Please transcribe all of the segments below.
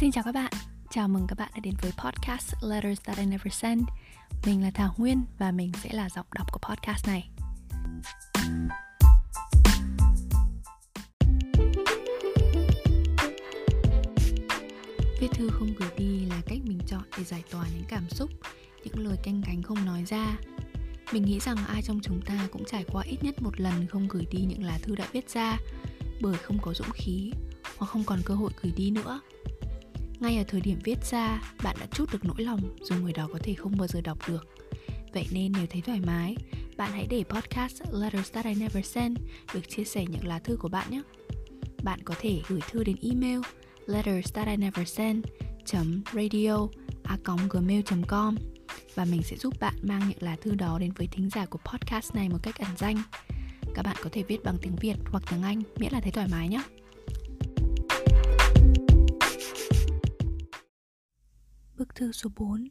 Xin chào các bạn, chào mừng các bạn đã đến với podcast Letters That I Never Send. Mình là Thảo Nguyên và mình sẽ là giọng đọc của podcast này. Viết thư không gửi đi là cách mình chọn để giải tỏa những cảm xúc, những lời canh cánh không nói ra. Mình nghĩ rằng ai trong chúng ta cũng trải qua ít nhất một lần không gửi đi những lá thư đã viết ra bởi không có dũng khí hoặc không còn cơ hội gửi đi nữa ngay ở thời điểm viết ra bạn đã chút được nỗi lòng dù người đó có thể không bao giờ đọc được vậy nên nếu thấy thoải mái bạn hãy để podcast Letters That I Never Send được chia sẻ những lá thư của bạn nhé bạn có thể gửi thư đến email letters that I never send radio a gmail.com và mình sẽ giúp bạn mang những lá thư đó đến với thính giả của podcast này một cách ẩn danh. Các bạn có thể viết bằng tiếng Việt hoặc tiếng Anh, miễn là thấy thoải mái nhé. Thư số 4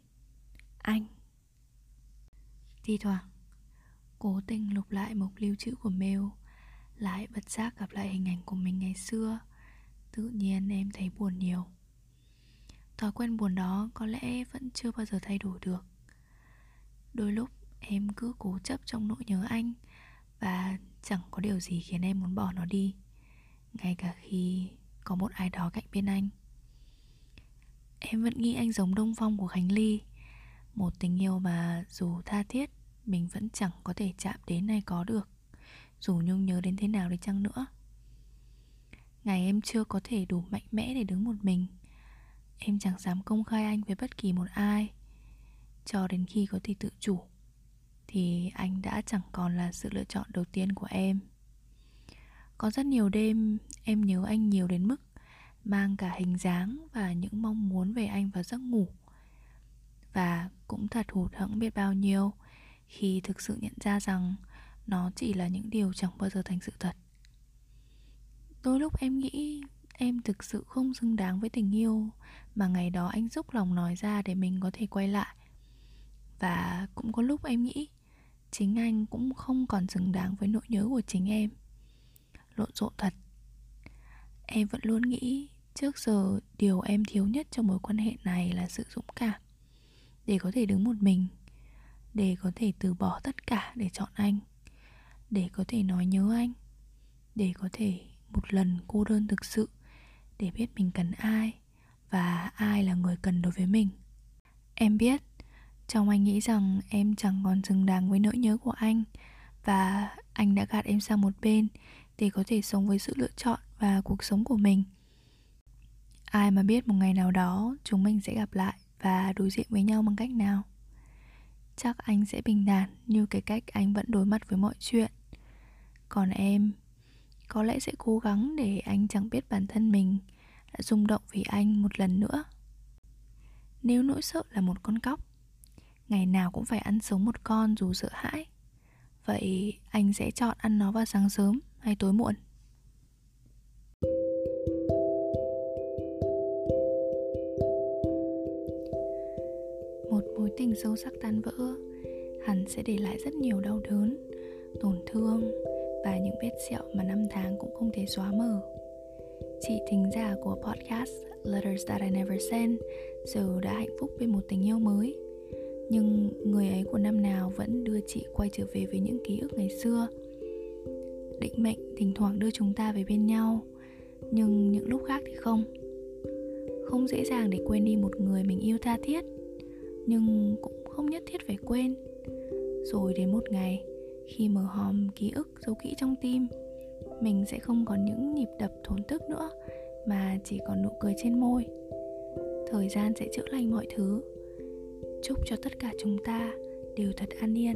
Anh. Thi thoảng, Cố tình lục lại mục lưu trữ của mail, Lại bật giác gặp lại hình ảnh của mình ngày xưa. Tự nhiên em thấy buồn nhiều. Thói quen buồn đó có lẽ vẫn chưa bao giờ thay đổi được. Đôi lúc em cứ cố chấp trong nỗi nhớ anh Và chẳng có điều gì khiến em muốn bỏ nó đi. Ngay cả khi có một ai đó cạnh bên anh. Em vẫn nghĩ anh giống Đông Phong của Khánh Ly. Một tình yêu mà dù tha thiết, Mình vẫn chẳng có thể chạm đến này có được. Dù nhung nhớ đến thế nào đi chăng nữa. Ngày em chưa có thể đủ mạnh mẽ để đứng một mình. Em chẳng dám công khai anh với bất kỳ một ai. Cho đến khi có thể tự chủ, Thì anh đã chẳng còn là sự lựa chọn đầu tiên của em. Có rất nhiều đêm, em nhớ anh nhiều đến mức Mang cả hình dáng và những mong muốn về anh vào giấc ngủ. Và cũng thật hụt hẫng biết bao nhiêu Khi thực sự nhận ra rằng Nó chỉ là những điều chẳng bao giờ thành sự thật. Đôi lúc em nghĩ em thực sự không xứng đáng với tình yêu mà ngày đó anh dốc lòng nói ra để mình có thể quay lại. Và cũng có lúc em nghĩ chính anh cũng không còn xứng đáng với nỗi nhớ của chính em. Lộn xộn thật, em vẫn luôn nghĩ trước giờ, điều em thiếu nhất trong mối quan hệ này là sự dũng cảm. Để có thể đứng một mình, để có thể từ bỏ tất cả để chọn anh, để có thể nói nhớ anh, để có thể một lần cô đơn thực sự, để biết mình cần ai và ai là người cần đối với mình. Em biết, trong anh nghĩ rằng em chẳng còn xứng đáng với nỗi nhớ của anh và anh đã gạt em sang một bên để có thể sống với sự lựa chọn và cuộc sống của mình ai mà biết một ngày nào đó chúng mình sẽ gặp lại và đối diện với nhau bằng cách nào? Chắc anh sẽ bình thản như cái cách anh vẫn đối mặt với mọi chuyện. Còn em, có lẽ sẽ cố gắng để anh chẳng biết bản thân mình đã rung động vì anh một lần nữa. Nếu nỗi sợ là một con cóc, ngày nào cũng phải ăn sống một con dù sợ hãi. Vậy anh sẽ chọn ăn nó vào sáng sớm hay tối muộn? Một mối tình sâu sắc tan vỡ hẳn sẽ để lại rất nhiều đau đớn, tổn thương và những vết sẹo mà năm tháng cũng không thể xóa mờ. Chị thính giả của podcast Letters That I Never Send giờ đã hạnh phúc bên một tình yêu mới. Nhưng người ấy của năm nào vẫn đưa chị quay trở về với những ký ức ngày xưa. Định mệnh thỉnh thoảng đưa chúng ta về bên nhau, nhưng những lúc khác thì không. Không dễ dàng để quên đi một người mình yêu tha thiết nhưng cũng không nhất thiết phải quên. Rồi đến một ngày, khi mở hòm ký ức giấu kỹ trong tim, mình sẽ không còn những nhịp đập thốn thức nữa, mà chỉ còn nụ cười trên môi. Thời gian sẽ chữa lành mọi thứ. Chúc cho tất cả chúng ta đều thật an yên.